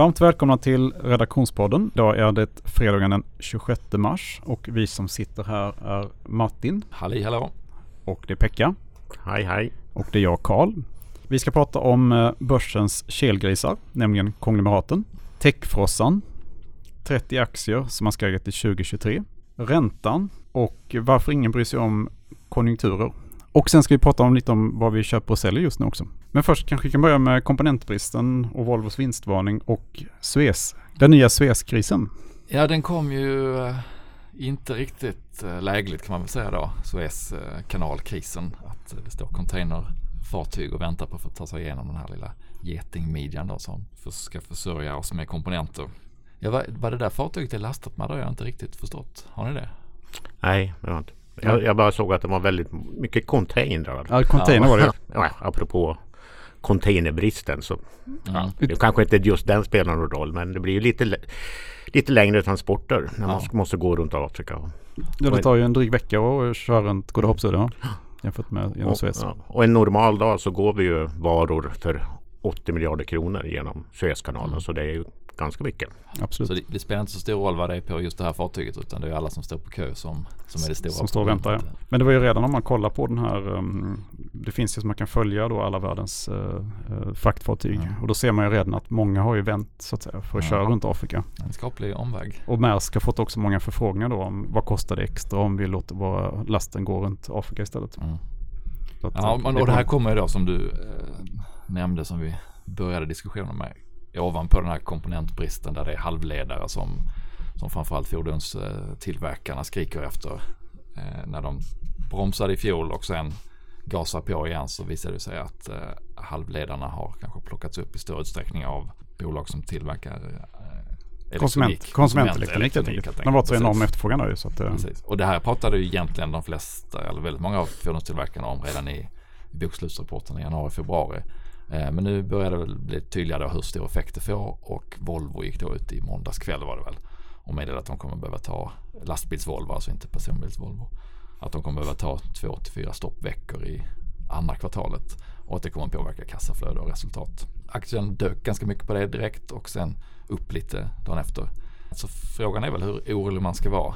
Varmt välkomna till redaktionspodden. Idag är det fredagen den 26 mars och vi som sitter här är Martin. Halli hallå. Och det är Pekka. Hej hej. Och det är jag Karl. Vi ska prata om eh, börsens kelgrisar, nämligen konglomeraten, techfrossan, 30 aktier som har steget till 2023, räntan och varför ingen bryr sig om konjunkturer. Och sen ska vi prata om lite om vad vi köper och säljer just nu också. Men först kanske vi kan börja med komponentbristen och Volvos vinstvarning och Suez, den nya Suezkrisen. Ja, den kom ju eh, inte riktigt eh, lägligt kan man väl säga då, Suez-kanalkrisen. Att det står containerfartyg och väntar på att få ta sig igenom den här lilla getingmidjan då som ska försörja oss med komponenter. Ja, vad, vad det där fartyget är lastat med det har jag inte riktigt förstått. Har ni det? Nej, det har inte. Jag, jag, bara såg att det var väldigt mycket containrar. Ja, container var det. Ja, apropå containerbristen så ja. det kanske inte just den spelar någon roll men det blir ju lite, lite längre transporter när man måste gå runt Afrika. Ja, det tar ju en dryg vecka att köra runt Goda hoppsudden jämfört med genom Suez. Och, och en normal dag så går vi ju varor för 80 miljarder kronor genom Suezkanalen mm. så det är ju ganska mycket. Absolut. Så det, det, spelar inte så stor roll vad det är på just det här fartyget utan det är alla som står på kö som, som är det stora. Som står och väntar ja. Men det var ju redan om man kollar på den här, um, det finns ju som man kan följa då alla världens uh, fraktfartyg. Mm. Och då ser man ju redan att många har ju vänt så att säga för att mm. köra runt Afrika. En skaplig omväg. Och Maersk har fått också många förfrågningar då om vad kostar det extra om vi låter våra lasten gå runt Afrika istället. Mm. Att, ja, men, och det här kommer ju då som du eh, nämnde som vi började diskussionen med ovanpå den här komponentbristen där det är halvledare som, som framförallt fordonstillverkarna skriker efter. Eh, när de bromsade i fjol och sen gasar på igen så visade det sig att eh, halvledarna har kanske plockats upp i större utsträckning av bolag som tillverkar eh, Konsument, konsumentelektronik enkelt. Det varit så enorm efterfrågan då så att, eh, Och det här pratade ju egentligen de flesta, eller väldigt många av fordonstillverkarna om redan i bokslutsrapporten i januari, februari. Eh, men nu börjar det väl bli tydligare hur stor effekt det får och Volvo gick då ut i måndags kväll var det väl och meddelade att de kommer behöva ta lastbils-Volvo, alltså inte personbils-Volvo. Att de kommer behöva ta två till fyra stoppveckor i andra kvartalet och att det kommer påverka kassaflöde och resultat. Aktien dök ganska mycket på det direkt och sen upp lite dagen efter. Så frågan är väl hur orolig man ska vara.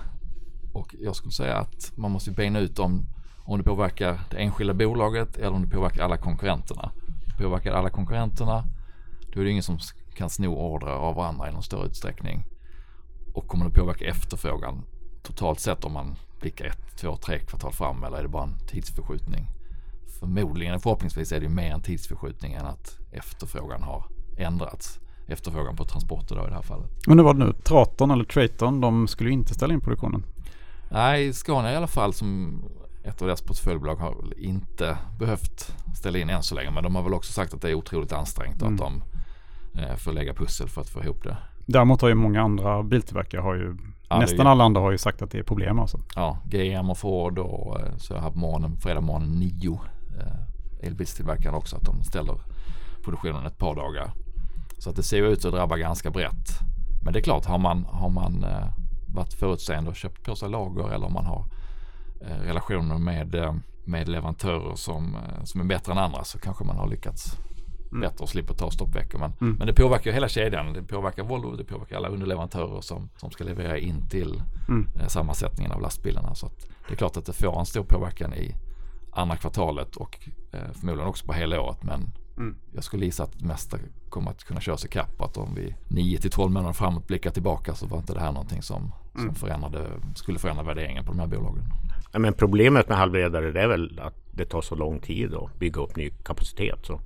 Och jag skulle säga att man måste bena ut om, om det påverkar det enskilda bolaget eller om det påverkar alla konkurrenterna påverkar alla konkurrenterna. Då är det ingen som kan sno order av varandra i någon större utsträckning. Och kommer det påverka efterfrågan totalt sett om man blickar ett, två, tre kvartal fram eller är det bara en tidsförskjutning? Förmodligen, förhoppningsvis är det mer en tidsförskjutning än att efterfrågan har ändrats. Efterfrågan på transporter då i det här fallet. Men det var det nu, Traton eller Traton, de skulle ju inte ställa in produktionen. Nej, Scania i alla fall som ett av deras portföljbolag har väl inte behövt ställa in än så länge. Men de har väl också sagt att det är otroligt ansträngt och mm. att de eh, får lägga pussel för att få ihop det. Däremot har ju många andra biltillverkare har ju ja, nästan alla andra har ju sagt att det är problem alltså. Ja, GM och Ford och eh, så jag har på morgonen, fredag morgon nio eh, elbilstillverkare också att de ställer produktionen ett par dagar. Så att det ser ut att drabba ganska brett. Men det är klart, har man, har man eh, varit förutseende och köpt på sig lager eller om man har relationer med, eh, med leverantörer som, eh, som är bättre än andra så kanske man har lyckats mm. bättre och slipper ta stoppveckor. Men, mm. men det påverkar hela kedjan. Det påverkar Volvo, det påverkar alla underleverantörer som, som ska leverera in till mm. sammansättningen av lastbilarna. Så det är klart att det får en stor påverkan i andra kvartalet och eh, förmodligen också på hela året. Men mm. jag skulle gissa att det mesta kommer att kunna köras ikapp. Att om vi 9 till 12 månader framåt blickar tillbaka så var inte det här någonting som, som mm. förändrade, skulle förändra värderingen på de här bolagen. Ja, men problemet med halvledare är väl att det tar så lång tid att bygga upp ny kapacitet. Så,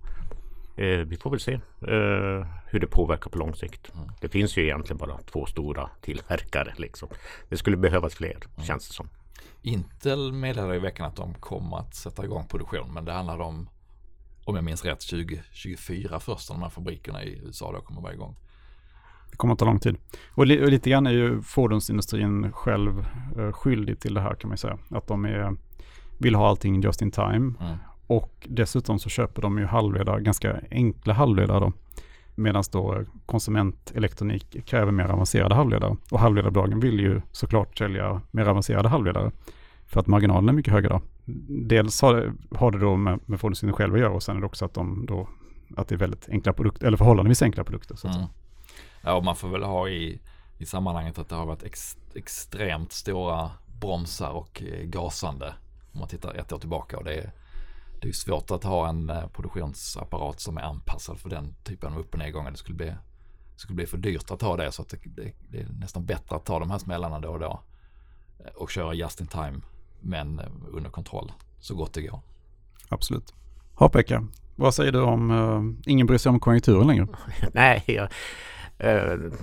eh, vi får väl se eh, hur det påverkar på lång sikt. Mm. Det finns ju egentligen bara två stora tillverkare. Liksom. Det skulle behövas fler mm. känns det som. Intel meddelade i veckan att de kommer att sätta igång produktion men det handlar om om jag minns rätt 2024 först när de här fabrikerna i USA då kommer vara igång. Det kommer att ta lång tid. Och, li och lite grann är ju fordonsindustrin själv uh, skyldig till det här kan man säga. Att de är, vill ha allting just in time. Mm. Och dessutom så köper de ju halvledare, ganska enkla halvledare då. Medan då konsumentelektronik kräver mer avancerade halvledare. Och halvledarbolagen vill ju såklart sälja mer avancerade halvledare. För att marginalen är mycket högre då. Dels har det, har det då med, med fordonsindustrin själva att göra och sen är det också att de då att det är väldigt enkla produkter, eller förhållandevis enkla produkter. Så att mm. Ja, och man får väl ha i, i sammanhanget att det har varit ex, extremt stora bromsar och eh, gasande om man tittar ett år tillbaka och det är, det är svårt att ha en eh, produktionsapparat som är anpassad för den typen av upp och nedgångar. Det skulle bli, det skulle bli för dyrt att ha det så att det, det, det, är nästan bättre att ta de här smällarna då och då eh, och köra just in time men under kontroll så gott det går. Absolut. Ha-Pekka, vad säger du om uh, ingen bryr sig om konjunkturen längre? Nej, jag,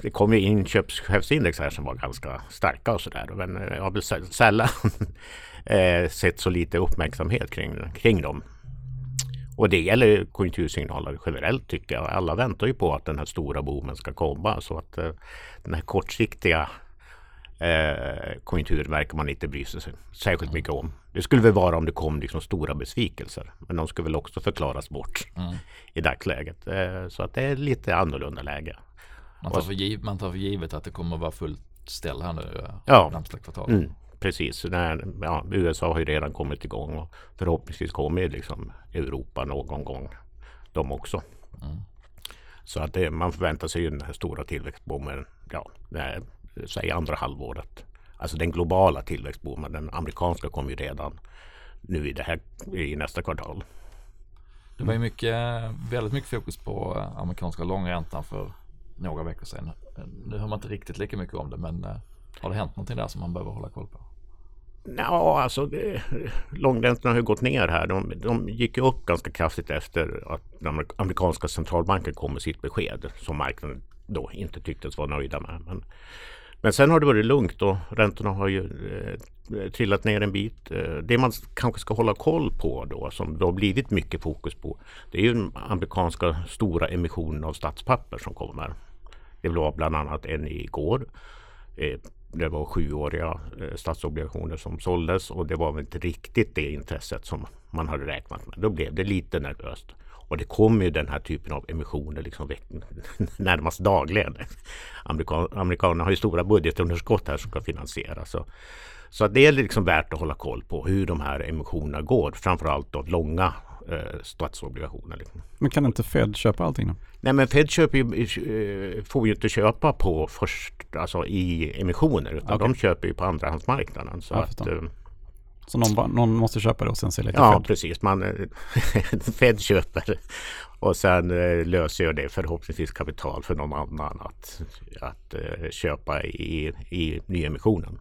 det kom ju inköpschefsindex här som var ganska starka och sådär. Men jag har väl sällan uh, sett så lite uppmärksamhet kring, kring dem. Och det gäller konjunktursignaler generellt tycker jag. Alla väntar ju på att den här stora boomen ska komma så att den här kortsiktiga eh, konjunkturen verkar man inte bry sig särskilt mycket om. Det skulle väl vara om det kom liksom stora besvikelser. Men de skulle väl också förklaras bort mm. i dagsläget. Eh, så att det är lite annorlunda läge. Man tar, för giv, man tar för givet att det kommer att vara fullt ställ här nu eh, ja. närmsta kvartalet. Mm, precis. När, ja, USA har ju redan kommit igång och förhoppningsvis kommer liksom Europa någon gång de också. Mm. Så att det, man förväntar sig ju den här stora tillväxtboomen. Ja, säg andra halvåret. Alltså den globala tillväxtboomen, den amerikanska kommer ju redan nu i, det här, i nästa kvartal. Det var ju mycket, väldigt mycket fokus på amerikanska långräntan för några veckor sedan. Nu hör man inte riktigt lika mycket om det men eh, har det hänt någonting där som man behöver hålla koll på? Ja, alltså långräntorna har ju gått ner här. De, de gick ju upp ganska kraftigt efter att den amerikanska centralbanken kom med sitt besked som marknaden då inte tycktes vara nöjda med. Men men sen har det varit lugnt och räntorna har ju eh, trillat ner en bit. Eh, det man kanske ska hålla koll på då som det har blivit mycket fokus på det är ju den amerikanska stora emissionen av statspapper som kommer. Det var bland annat en igår. Eh, det var sjuåriga eh, statsobligationer som såldes och det var väl inte riktigt det intresset som man hade räknat med. Då blev det lite nervöst. Och det kommer ju den här typen av emissioner liksom närmast dagligen. Amerikan, amerikanerna har ju stora budgetunderskott här som ska finansieras. Så, så det är liksom värt att hålla koll på hur de här emissionerna går. Framförallt av långa eh, statsobligationer. Liksom. Men kan inte Fed köpa allting då? Nej men Fed köper ju, eh, får ju inte köpa på först, alltså i emissioner. Utan okay. de köper ju på andrahandsmarknaden. Så att, så någon, någon, måste köpa det och sen sälja till ja, Fed? Ja, precis. Man, Fed köper och sen eh, löser jag det förhoppningsvis kapital för någon annan att, att uh, köpa i, i nyemissionen.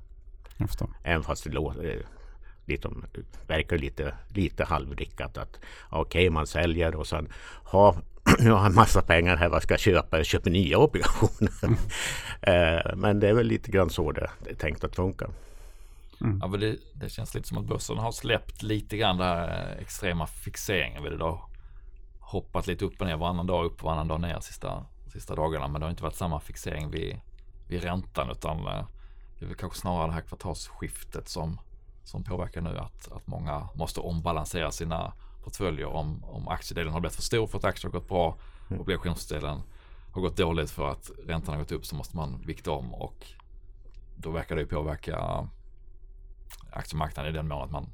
Även fast det låter, lite, verkar lite, lite halvrickat att okej okay, man säljer och sen ha jag har en massa pengar här, vad ska jag köpa? Jag köper nya obligationer. Mm. men det är väl lite grann så det är tänkt att funka. Mm. Ja, det, det, känns lite som att börsen har släppt lite grann den här extrema fixeringen vid det. Då. Hoppat lite upp och ner varannan dag upp och varannan dag ner sista, sista dagarna. Men det har inte varit samma fixering vid, vid räntan utan eh, det är väl kanske snarare det här kvartalsskiftet som, som påverkar nu att, att många måste ombalansera sina portföljer om, om aktiedelen har blivit för stor för att aktier har gått bra. Mm. Obligationsdelen har gått dåligt för att räntan har gått upp så måste man vikta om och då verkar det påverka aktiemarknaden i den mån att man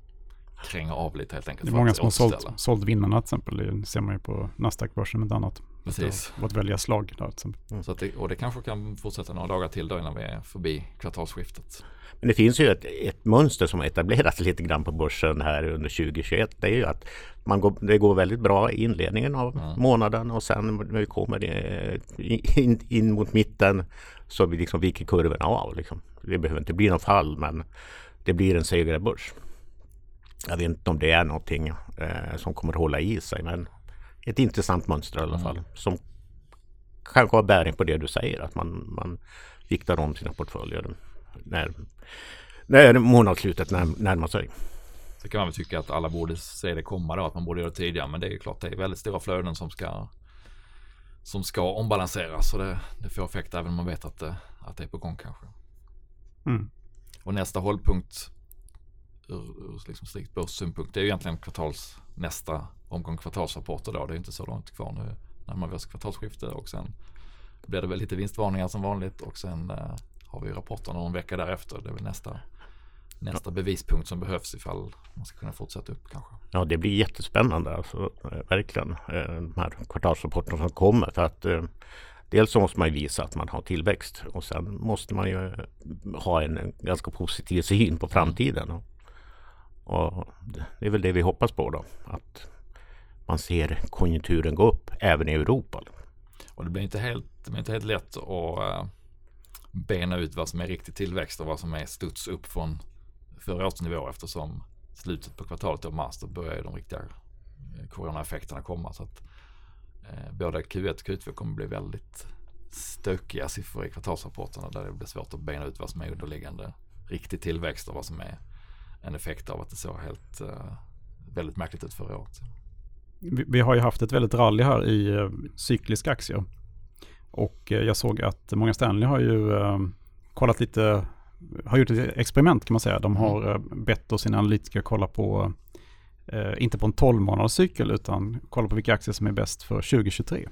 kränger av lite helt enkelt. Det är många som har sålt, sålt vinnarna till exempel. Det ser man ju på Nasdaq-börsen med annat. Precis. Ett välja slag där till. Mm. Så det, och det kanske kan fortsätta några dagar till då innan vi är förbi kvartalsskiftet. Men det finns ju ett, ett mönster som har etablerats lite grann på börsen här under 2021. Det är ju att man går, det går väldigt bra i inledningen av mm. månaden och sen när vi kommer in, in mot mitten så vi liksom viker kurvorna av. Liksom. Det behöver inte bli något fall men det blir en segare börs. Jag vet inte om det är någonting eh, som kommer att hålla i sig men ett intressant mönster i alla mm. fall. Som kanske har bäring på det du säger att man, man viktar om sina portföljer när, när månadsslutet när, närmar sig. Så kan man väl tycka att alla borde se det komma då, att man borde göra det tidigare. Men det är ju klart, det är väldigt stora flöden som ska som ska ombalanseras. Så det, det får effekt även om man vet att det, att det är på gång kanske. Mm. Och nästa hållpunkt ur, ur liksom strikt börssynpunkt det är ju egentligen kvartals, nästa omgång kvartalsrapporter då. Det är inte så långt kvar nu när man oss kvartalsskifte och sen blir det väl lite vinstvarningar som vanligt och sen eh, har vi rapporterna någon vecka därefter. Det är väl nästa, nästa bevispunkt som behövs ifall man ska kunna fortsätta upp kanske. Ja, det blir jättespännande alltså, eh, verkligen. Eh, de här kvartalsrapporterna som kommer för att eh, dels så måste man visa att man har tillväxt och sen måste man ju ha en ganska positiv syn på framtiden. Och det är väl det vi hoppas på då. Att man ser konjunkturen gå upp även i Europa. Och det blir inte helt, blir inte helt lätt att uh, bena ut vad som är riktig tillväxt och vad som är studs upp från förra årets nivå eftersom slutet på kvartalet och mars då börjar de riktiga eh, coronaeffekterna komma. Så att, eh, både Q1 och Q2 kommer bli väldigt stökiga siffror i kvartalsrapporterna där det blir svårt att bena ut vad som är underliggande riktig tillväxt och vad som är en effekt av att det såg helt uh, väldigt märkligt ut förra året. Vi, har ju haft ett väldigt rally här i uh, cykliska aktier. Och jag såg att många Stanley har ju kollat lite, har gjort ett experiment kan man säga. De har mm. bett oss sina analytiker kolla på, inte på en 12 månaders cykel utan kolla på vilka aktier som är bäst för 2023.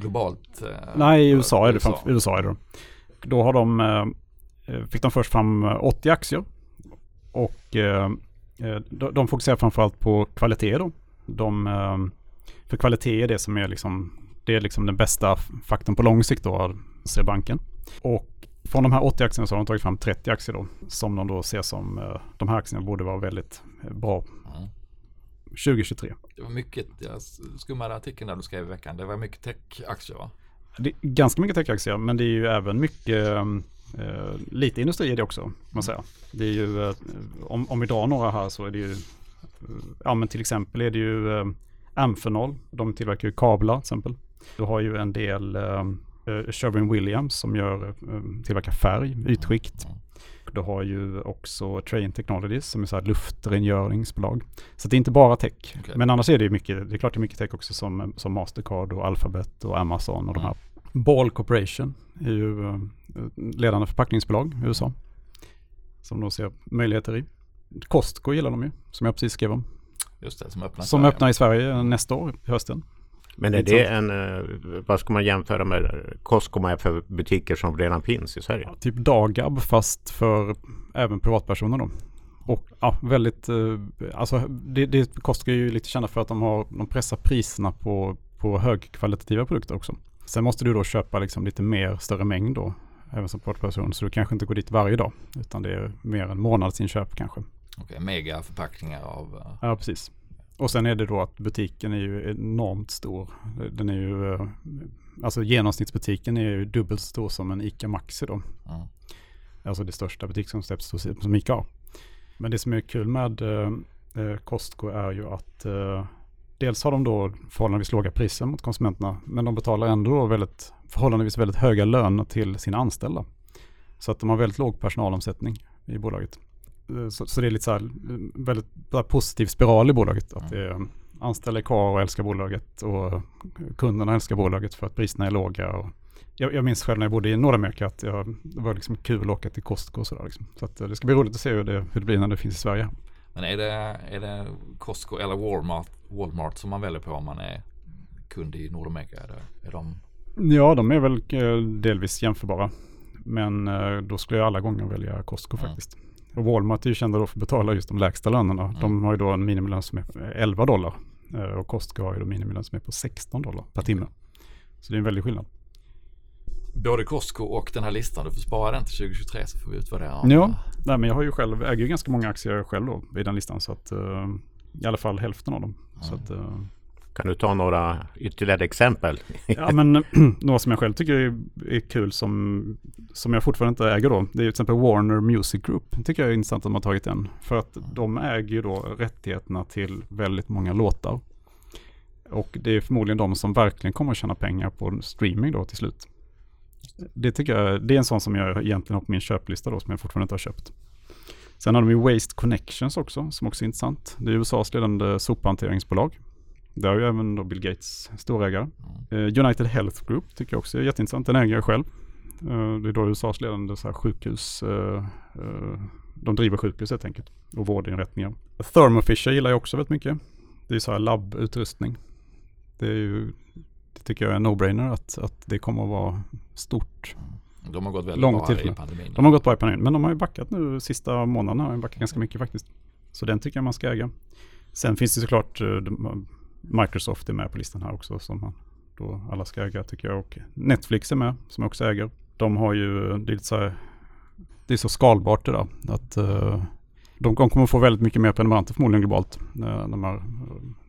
Globalt? Nej, i USA är det. USA. USA är det. Då har de, fick de först fram 80 aktier och eh, eh de fokuserar framförallt på kvalitet då. De, eh, för kvalitet är det som är liksom, det är liksom den bästa faktorn på lång sikt då, ser banken. Och från de här 80 aktierna så har de tagit fram 30 aktier då, som de då ser som, eh, de här aktierna borde vara väldigt bra mm. 2023. Det var mycket, jag skummade artikeln där du skrev i veckan, det var mycket techaktier va? Det är ganska mycket techaktier, men det är ju även mycket Eh, lite industri är det också, man säga. Det är ju, eh, om, om vi drar några här så är det ju, eh, ja men till exempel är det ju eh, Amphenol, de tillverkar ju kablar till exempel. Du har ju en del eh, Sherwin Williams som gör, tillverkar färg, ytskikt. Du har ju också Train Technologies som är så här luftrengöringsbolag. Så det är inte bara tech. Okay. Men annars är det ju mycket, det är klart det är mycket tech också som, som Mastercard och Alphabet och Amazon och mm. de här. Ball Corporation är ju ledande förpackningsbolag i USA. Som de ser möjligheter i. Costco gillar de ju, som jag precis skrev om. Just det, som öppnar, som öppnar i Sverige nästa år, i hösten. Men är det en, eh, vad ska man jämföra med Costco med för butiker som redan finns i Sverige? Ja, typ Dagab fast för även privatpersoner då. Och ja, väldigt, eh, alltså det, det Costco är ju lite kända för att de har, de pressar priserna på, på högkvalitativa produkter också. Sen måste du då köpa liksom lite mer, större mängd då även som privatperson. Så du kanske inte går dit varje dag utan det är mer en månadsinköp kanske. Okej, okay, mega förpackningar av... Uh... Ja, precis. Och sen är det då att butiken är ju enormt stor. Den är ju, uh, alltså genomsnittsbutiken är ju dubbelt så stor som en ICA Maxi då. Mm. Alltså det största butikskonceptet som ICA har. Men det som är kul med uh, Costco är ju att dels har de då förhållandevis låga priser mot konsumenterna, men de betalar ändå väldigt, förhållandevis väldigt höga löner till sina anställda. Så att de har väldigt låg personalomsättning i bolaget. Eh, så, så det är lite så här, väldigt positiv spiral i bolaget. Att det är, anställda är kvar och älskar bolaget och kunderna älskar bolaget för att priserna är låga. Och jag, jag minns själv när jag bodde i Nordamerika att jag, det var liksom kul att åka till Costco och sådär. Liksom. Så att eh, det ska bli roligt att se hur det, hur det blir när det finns i Sverige. Men är det, är det Costco eller Walmart, Walmart som man väljer på om man är kund i Nordamerika? Är, det, är de... Ja, de är väl eh, delvis jämförbara. Men eh, då skulle jag alla gånger välja Costco mm. faktiskt. Och Walmart är ju kända då för att betala just de lägsta lönerna. Mm. De har ju då en minimilön som är 11 dollar. Eh, och Costco har ju då minimilön som är på 16 dollar per timme. Så det är en väldig skillnad både Costco och den här listan. Du får spara den till 2023 så får vi utvärdera. Ja, nej, men jag har ju själv, äger ju ganska många aktier själv då i den listan. Så att uh, i alla fall hälften av dem. Mm. Så att, uh, kan du ta några ytterligare exempel? ja, men några som jag själv tycker är, är, kul som, som jag fortfarande inte äger då. Det är till exempel Warner Music Group. Det tycker jag är intressant att de har tagit den. För att de äger ju då rättigheterna till väldigt många låtar. Och det är förmodligen de som verkligen kommer att tjäna pengar på streaming då till slut. Det tycker jag, det är en sån som jag egentligen har på min köplista då, som jag fortfarande inte har köpt. Sen har de ju Waste Connections också, som också är intressant. Det är USAs ledande sophanteringsbolag. Där har ju även då Bill Gates storägare. Mm. United Health Group tycker jag också är jätteintressant. Den äger jag själv. Uh, det är då USAs ledande så här, sjukhus. Uh, de driver sjukhus helt enkelt. Och vårdinrättningar. Thermo Fisher gillar jag också väldigt mycket. Det är så här labbutrustning. Det är ju det tycker jag är en no-brainer att, att det kommer att vara stort. De har gått väldigt Lång bra i pandemin. De har gått bra i pandemin. Men de har ju backat nu sista månaderna. Har backat ganska mycket faktiskt. Så den tycker jag man ska äga. Sen finns det såklart Microsoft är med på listan här också. Som man då alla ska äga tycker jag. Och Netflix är med, som jag också äger. De har ju, det är så här, det är så skalbart det där. Att uh, de kommer få väldigt mycket mer prenumeranter förmodligen globalt. Uh, när man,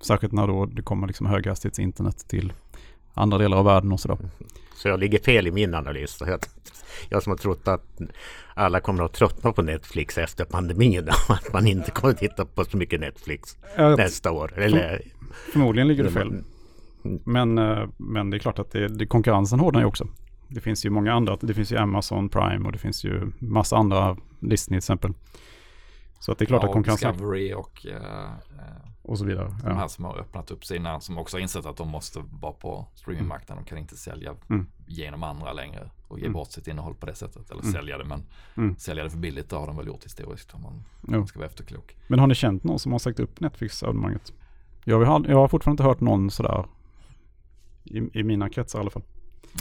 särskilt när då det kommer liksom höghastighetsinternet till andra delar av världen och sådär. Så jag ligger fel i min analys. Jag som har trott att alla kommer att tröttna på Netflix efter pandemin. Att man inte kommer att titta på så mycket Netflix jag nästa år. Eller... Förmodligen ligger du fel. Men, eh, men det är klart att det, det, konkurrensen hårdnar ju också. Det finns ju många andra. Det finns ju Amazon Prime och det finns ju massa andra. Disney till exempel. Så att det är klart ja, att konkurrensen... Discovery och uh, och så vidare. De här som har öppnat upp sina, som också har insett att de måste vara på streamingmarknaden. De kan inte sälja mm. genom andra längre och ge mm. bort sitt innehåll på det sättet. Eller mm. sälja det, men mm. sälja det för billigt, det har de väl gjort historiskt om man jo. ska vara efterklok. Men har ni känt någon som har sagt upp Netflix-abonnemanget? Jag, jag har fortfarande inte hört någon sådär i, i mina kretsar i alla fall.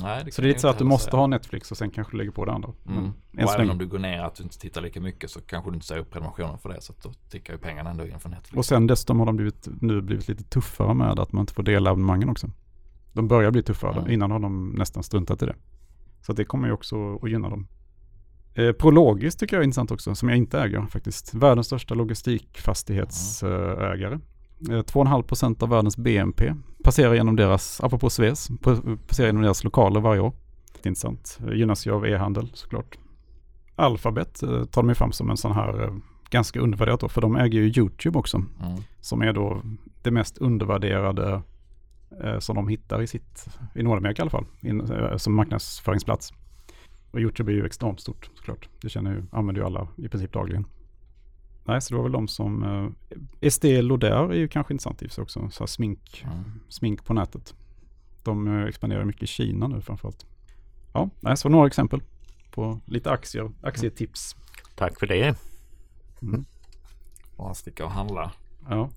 Nej, det så det är lite så att du måste säga. ha Netflix och sen kanske lägga på det andra. Mm. Och även om du går ner att du inte tittar lika mycket så kanske du inte säger upp prenumerationen för det. Så att då tickar ju pengarna ändå in från Netflix. Och sen dessutom har de blivit, nu blivit lite tuffare med att man inte får dela abonnemangen också. De börjar bli tuffare. Mm. Innan har de nästan struntat i det. Så det kommer ju också att gynna dem. Eh, Prologis tycker jag är intressant också, som jag inte äger faktiskt. Världens största logistikfastighetsägare. Mm. 2,5% av världens BNP passerar genom deras, apropå Sves, passerar genom deras lokaler varje år. Intressant. Gynnas ju av e-handel såklart. Alphabet eh, tar de ju fram som en sån här eh, ganska undervärderat då, för de äger ju YouTube också. Mm. Som är då det mest undervärderade eh, som de hittar i sitt, i Nordamerika i alla fall, in, eh, som marknadsföringsplats. Och YouTube är ju extremt stort såklart. Det känner ju, använder ju alla i princip dagligen. Nej, så det var väl de som... Uh, Estée Lauder är ju kanske intressant i sig också. Så smink, mm. smink på nätet. De uh, expanderar mycket i Kina nu framförallt. Ja, nej, så några exempel på lite aktier, aktietips. Tack för det. Mm. Bara sticka och handla. Ja.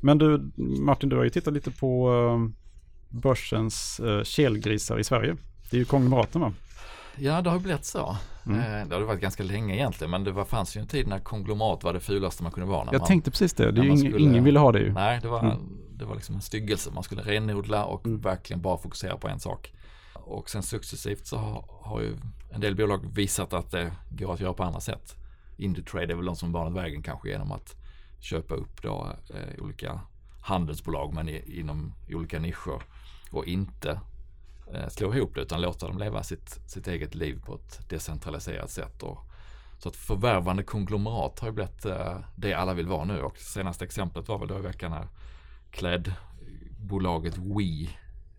Men du Martin, du har ju tittat lite på uh, börsens uh, kelgrisar i Sverige. Det är ju konglomeraten va? Ja, det har blivit så. Mm. Eh, det har varit ganska länge egentligen, men det var, fanns ju en tid när konglomerat var det fulaste man kunde vara. Jag man, tänkte precis det. det ingen, skulle, ingen ville ha det ju. Nej, det var, mm. det var liksom en styggelse. Man skulle renodla och mm. verkligen bara fokusera på en sak. Och sen successivt så har, har ju en del bolag visat att det går att göra på andra sätt. Indutrade är väl de som banat vägen kanske genom att köpa upp då eh, olika handelsbolag men i, inom olika nischer och inte slå ihop det utan låta dem leva sitt, sitt eget liv på ett decentraliserat sätt. Och, så att förvärvande konglomerat har ju blivit eh, det alla vill vara nu och senaste exemplet var väl då i veckan här klädbolaget We.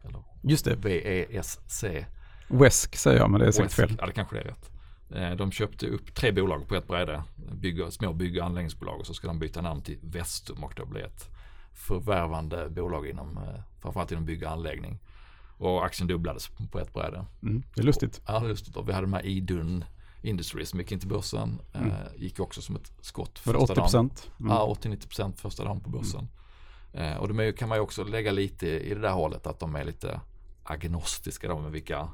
Eller Just det. V-E-S-C. Wesk säger jag men det är säkert fel. Ja det kanske det är rätt. Eh, de köpte upp tre bolag på ett bräde, bygg, små bygg och anläggningsbolag och så ska de byta namn till Vestum och då bli ett förvärvande bolag inom, framförallt inom bygg och anläggning. Och aktien dubblades på ett bräde. Mm, det är lustigt. Och, ja, lustigt. Och vi hade de här Idun Industries som gick in till börsen. Mm. Eh, gick också som ett skott. Var det 80 procent? Mm. Ja, 80-90 procent första dagen på börsen. Mm. Eh, och de kan man ju också lägga lite i det där hållet att de är lite agnostiska då med vilka,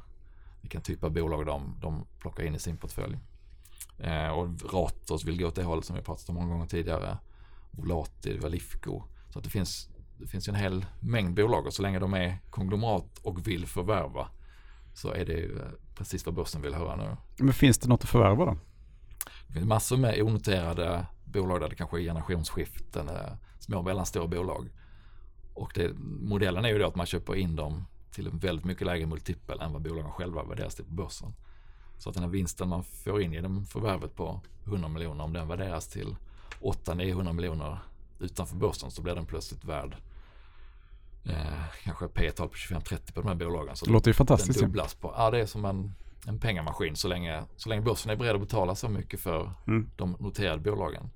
vilken typ av bolag de, de plockar in i sin portfölj. Eh, och Ratos vill gå åt det hållet som vi pratat om många gånger tidigare. Volati, det var Lifco. Så att det finns det finns en hel mängd bolag och så länge de är konglomerat och vill förvärva så är det ju eh, precis vad börsen vill höra nu. Men finns det något att förvärva då? Det finns massor med onoterade bolag där det kanske är generationsskiften, eh, små och mellanstora bolag. Och det, modellen är ju då att man köper in dem till en väldigt mycket lägre multipel än vad bolagen själva värderas till på börsen. Så att den här vinsten man får in genom förvärvet på 100 miljoner, om den värderas till 800-900 miljoner utanför börsen så blir den plötsligt värd eh, kanske P tal på 25-30 på de här bolagen. Så det låter ju fantastiskt. Den dubblas på, ja det är som en, en pengamaskin så länge, så länge börsen är beredd att betala så mycket för mm. de noterade bolagen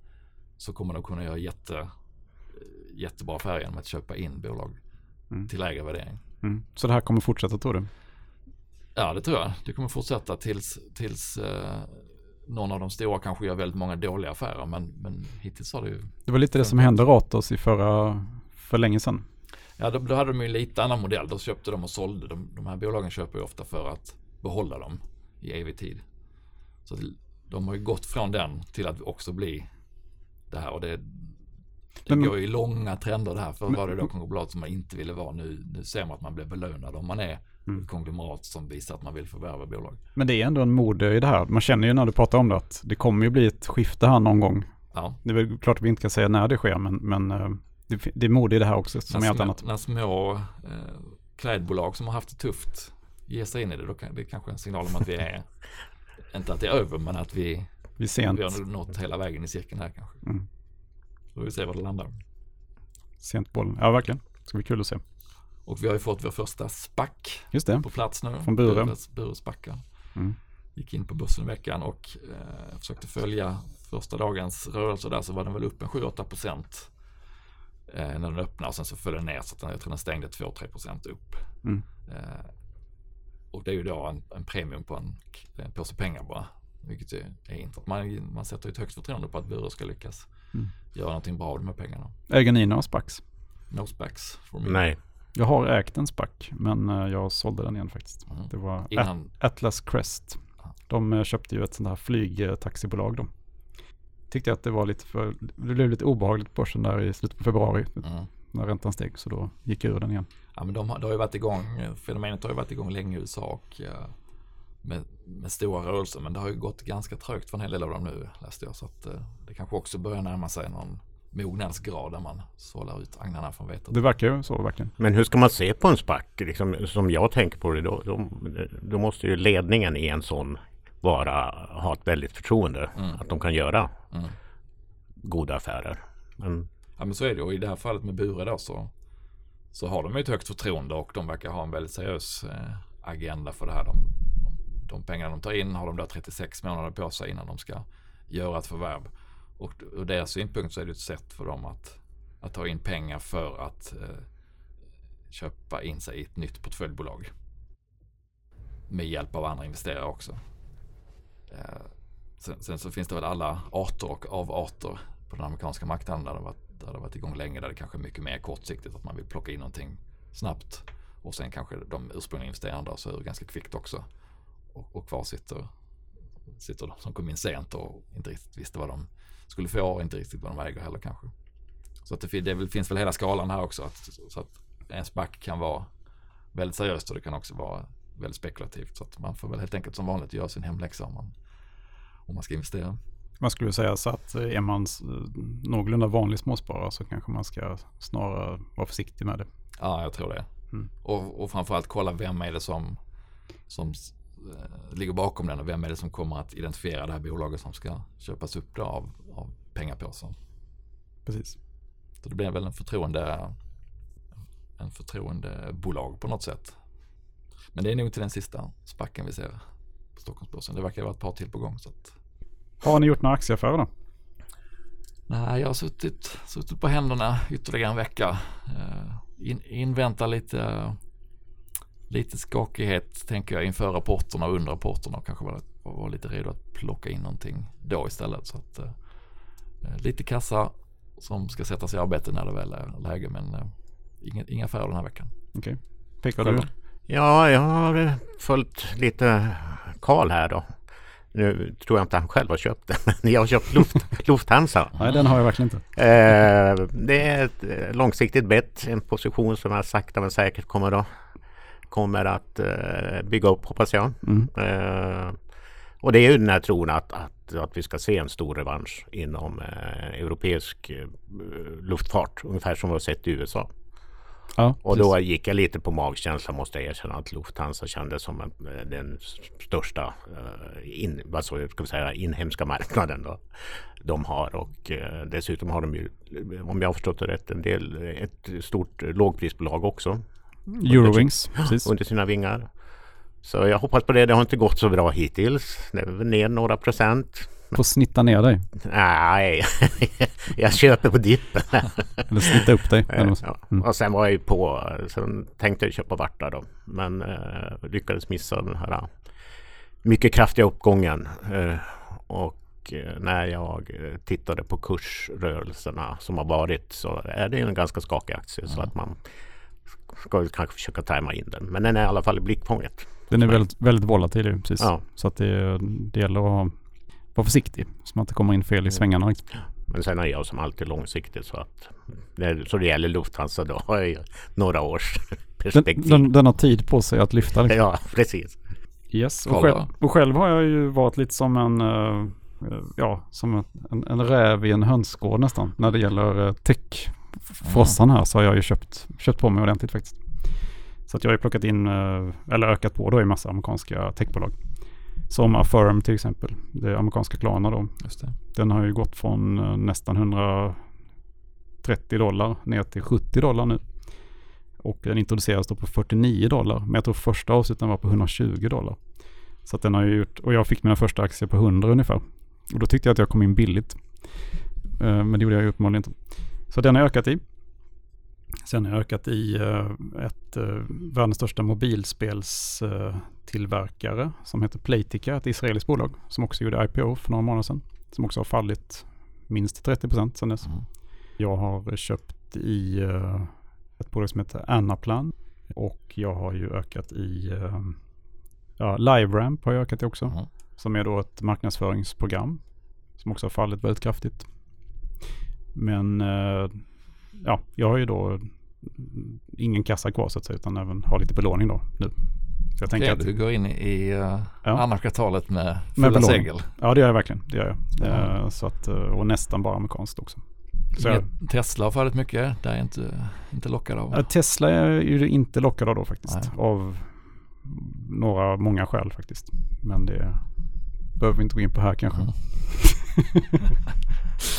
så kommer de kunna göra jätte, jättebra affärer genom att köpa in bolag mm. till lägre värdering. Mm. Så det här kommer fortsätta tror du? Ja det tror jag. Det kommer fortsätta tills, tills eh, någon av de stora kanske gör väldigt många dåliga affärer men, men hittills har det ju Det var lite det som hände Ratos i förra, för länge sedan. Ja då, då hade de ju lite annan modell. Då köpte de och sålde. De, de här bolagen köper ju ofta för att behålla dem i evig tid. Så de har ju gått från den till att också bli det här och det Det men, går ju långa trender det här. Förr var det då konglomerat som man inte ville vara. Nu, nu ser man att man blir belönad om man är mm. konglomerat som visar att man vill förvärva bolag. Men det är ändå en mode i det här. Man känner ju när du pratar om det att det kommer ju bli ett skifte här någon gång. Ja. Det är väl klart att vi inte kan säga när det sker, men, men eh, det, det är mode i det här också som är allt annat. När små eh, klädbolag som har haft det tufft ger sig in i det, då kan, det är kanske en signal om att vi är, inte att det är över, men att vi, vi, sent. vi har nått hela vägen i cirkeln här kanske. Mm. Så vi ser var det landar. Sent bollen, ja verkligen. Det ska bli kul att se. Och vi har ju fått vår första SPAC Just det. på plats nu. Från Bure. Bure mm. Gick in på börsen i veckan och eh, försökte följa första dagens rörelse där så var den väl upp en 7-8 procent eh, när den öppnade och sen så föll den ner så att den, jag tror den stängde 2-3 procent upp. Mm. Eh, och det är ju då en, en premium på en, en påse pengar bara. Vilket är, inte att man, man sätter ett högst förtroende på att Bure ska lyckas mm. göra någonting bra med pengarna. Äger ni några SPACs? No me. Nej. Jag har ägt en SPAC men eh, jag sålde den igen faktiskt. Mm. Det var Innan... Atlas Crest. De eh, köpte ju ett sånt här flygtaxibolag då. Tyckte att det var lite för, det blev lite obehagligt på börsen där i slutet på februari. Mm. När räntan steg så då gick jag ur den igen. Ja men de har, det har ju varit igång, fenomenet har ju varit igång länge i USA och med, med stora rörelser. Men det har ju gått ganska trögt för en hel del av dem nu läste jag. Så att eh, det kanske också börjar närma sig någon mognadsgrad där man sållar ut agnarna från vetet. Det verkar ju så verkligen. Men hur ska man se på en SPAC? Liksom, som jag tänker på det, då, då, då måste ju ledningen i en sån vara, ha ett väldigt förtroende. Mm. Att de kan göra mm. goda affärer. Men... Ja men så är det och i det här fallet med Bure då så, så har de ju ett högt förtroende och de verkar ha en väldigt seriös eh, agenda för det här. De, de, de pengarna de tar in har de då 36 månader på sig innan de ska göra ett förvärv. Och ur deras synpunkt så är det ett sätt för dem att, att ta in pengar för att eh, köpa in sig i ett nytt portföljbolag. Med hjälp av andra investerare också. Eh, sen, sen, så finns det väl alla arter och avarter på den amerikanska marknaden där det, varit, där det varit igång länge. Där det kanske är mycket mer kortsiktigt att man vill plocka in någonting snabbt. Och sen kanske de ursprungliga investerarna så är det ganska kvickt också. Och, och kvar sitter, sitter de som kom in sent och inte riktigt visste vad de skulle få inte riktigt vad de väger heller kanske. Så att det, det finns väl hela skalan här också. Att, så att en SPAC kan vara väldigt seriöst och det kan också vara väldigt spekulativt. Så att man får väl helt enkelt som vanligt göra sin hemläxa om man, om man ska investera. Man skulle säga så att är man någorlunda vanlig småsparare så kanske man ska snarare vara försiktig med det. Ja, jag tror det. Mm. Och, och framförallt kolla vem är det som, som eh, ligger bakom den och vem är det som kommer att identifiera det här bolaget som ska köpas upp av, av pengapåsen. Precis. Så det blir väl en förtroende en förtroendebolag på något sätt. Men det är nog inte den sista spacken vi ser på Stockholmsbörsen. Det verkar vara ett par till på gång. Så att... Har ni gjort några aktieaffärer då? Nej, jag har suttit, suttit på händerna ytterligare en vecka. Uh, in, invänta lite, lite skakighet tänker jag inför rapporterna och under rapporterna och kanske vara var lite redo att plocka in någonting då istället. Så att, uh, lite kassa som ska sättas i arbete när det väl är läge men uh, inga, inga affärer den här veckan. Okej. Okay. Pekar du? Ja, jag har följt lite Karl här då. Nu tror jag inte han själv har köpt den, men jag har köpt Luft, Lufthansa. Nej, den har jag verkligen inte. Eh, det är ett eh, långsiktigt bett, en position som jag sakta men säkert kommer att, kommer att eh, bygga upp hoppas jag. Mm. Eh, och det är ju den här tron att, att, att vi ska se en stor revansch inom eh, europeisk luftfart, ungefär som vi har sett i USA. Ja, och då gick jag lite på magkänsla måste jag erkänna att Lufthansa kändes som en, den största in, vad så, ska säga, inhemska marknaden då, de har. Och dessutom har de ju, om jag har förstått det rätt, en del, ett stort lågprisbolag också. Eurowings, under, under sina vingar. Så jag hoppas på det. Det har inte gått så bra hittills. Det är ner några procent. Får snitta ner dig? Nej, jag köper på dippen. Eller snitta upp dig. Mm. Och sen var jag ju på, sen tänkte jag köpa Varta då. Men eh, lyckades missa den här mycket kraftiga uppgången. Eh, och eh, när jag tittade på kursrörelserna som har varit så är det en ganska skakig aktie. Mm. Så att man ska kanske försöka tajma in den. Men den är i alla fall i blickfånget. Den är väldigt, väldigt volatil precis. Ja. Så att det, det gäller att vara försiktig så man inte kommer in fel i svängarna. Men sen är jag som alltid långsiktig så att så det gäller Lufthansa då har jag några års perspektiv. Den, den, den, har tid på sig att lyfta. Liksom. Ja, precis. Yes, och själv, och själv, har jag ju varit lite som en, uh, ja, som en, en räv i en hönsgård nästan. När det gäller uh, tech-frossan här så har jag ju köpt, köpt på mig ordentligt faktiskt. Så att jag har ju plockat in, uh, eller ökat på då i massa amerikanska techbolag. Som Affirm till exempel, det amerikanska Klarna då. Den har ju gått från nästan 130 dollar ner till 70 dollar nu. Och den introducerades då på 49 dollar. Men jag tror första avsnitten var på 120 dollar. Så att den har ju gjort, och jag fick mina första aktier på 100 ungefär. Och då tyckte jag att jag kom in billigt. Eh, men det gjorde jag ju uppenbarligen inte. Så den har jag ökat i. Sen har jag ökat i eh, ett eh, världens största mobilspelstillverkare som heter Playtika, ett israeliskt bolag som också gjorde IPO för några månader sedan. Som också har fallit minst 30 procent sedan dess. Mm. Jag har köpt i ett bolag som heter Anaplan. Och jag har ju ökat i ja, LiveRamp har jag ökat i också. Mm. Som är då ett marknadsföringsprogram. Som också har fallit väldigt kraftigt. Men uh, ja, jag har ju då ingen kassa kvar så att säga utan även har lite belåning då nu. Så jag tänker att du går in i uh, ja. andra kvartalet med fulla med segel. Ja det gör jag verkligen. Det gör jag. Mm. så att, och nästan bara amerikanskt också. Så. Tesla har fallit mycket. Det är inte, inte lockad av. Tesla är ju inte lockad av då faktiskt. Nej. Av några, många skäl faktiskt. Men det behöver vi inte gå in på här kanske. Mm.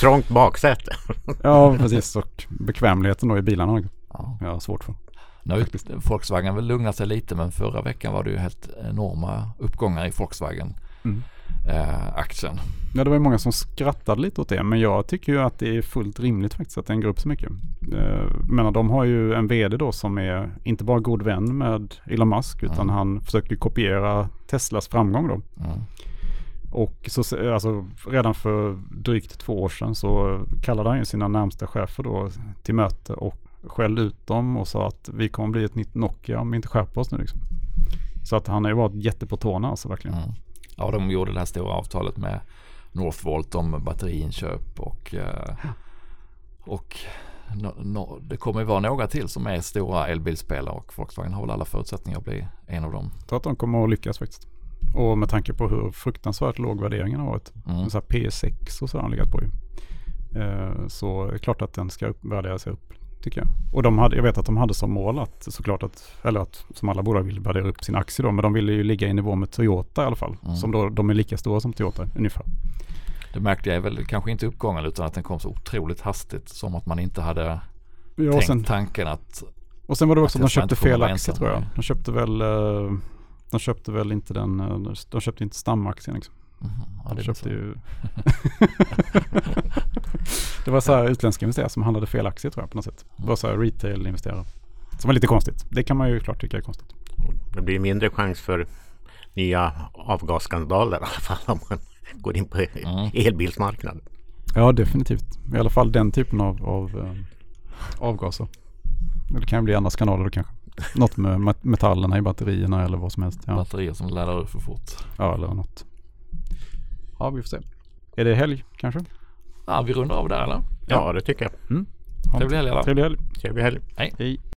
Trångt baksäte. ja, precis. Och bekvämligheten då i bilarna. Ja. Jag har svårt för. Nu har Volkswagen väl lugnat sig lite men förra veckan var det ju helt enorma uppgångar i Volkswagen. Mm eh, aktien. Ja, det var ju många som skrattade lite åt det, men jag tycker ju att det är fullt rimligt faktiskt att den går upp så mycket. Eh, men de har ju en vd då som är inte bara god vän med Elon Musk, utan mm. han försöker kopiera Teslas framgång då. Mm. Och så, alltså, redan för drygt två år sedan så kallade han ju sina närmsta chefer då till möte och skällde ut dem och sa att vi kommer bli ett nytt Nokia om vi inte skärper oss nu liksom. Så att han har ju varit jätte på tårna alltså verkligen. Mm. Ja, de gjorde det här stora avtalet med Northvolt om batteriinköp och, eh, och no, no, det kommer ju vara några till som är stora elbilspelare och Volkswagen har väl alla förutsättningar att bli en av dem. Jag tror att de kommer att lyckas faktiskt. Och med tanke på hur fruktansvärt låg värderingen har varit. Mm. Så här P6 och så har legat på ju. Eh, så är det klart att den ska upp, värdera sig upp tycker jag. Och de hade, jag vet att de hade som mål att såklart att, eller att som alla bolag vill värdera upp sin aktie då, men de ville ju ligga i nivå med Toyota i alla fall. Mm. Som då, de är lika stora som Toyota ungefär. Det märkte jag väl kanske inte uppgången utan att den kom så otroligt hastigt. Som att man inte hade ja, tänkt sen, tanken att Och sen var det också att, att de köpte fel aktie tror jag. De köpte väl, eh, de köpte väl inte den, eh, de köpte inte stamaktien liksom. Mm, ja, de köpte ju Det var så här utländska investerare som handlade fel aktier tror jag på något sätt. Det var så här retail-investerare. Som var lite konstigt. Det kan man ju klart tycka är konstigt. Det blir mindre chans för nya avgasskandaler i alla fall om man går in på mm. elbilsmarknaden. Ja, definitivt. I alla fall den typen av, av äh, avgaser. Det kan ju bli andra skandaler då kanske. Något med metallerna i batterierna eller vad som helst. Ja. Batterier som laddar upp för fort. Ja, eller något. Ja, vi får se. Är det helg kanske? Ja, vi rundar av där eller? Ja, det tycker jag. Mm. Trevlig helg alla. Trevlig helg. Trevlig helg. Hej. Hej.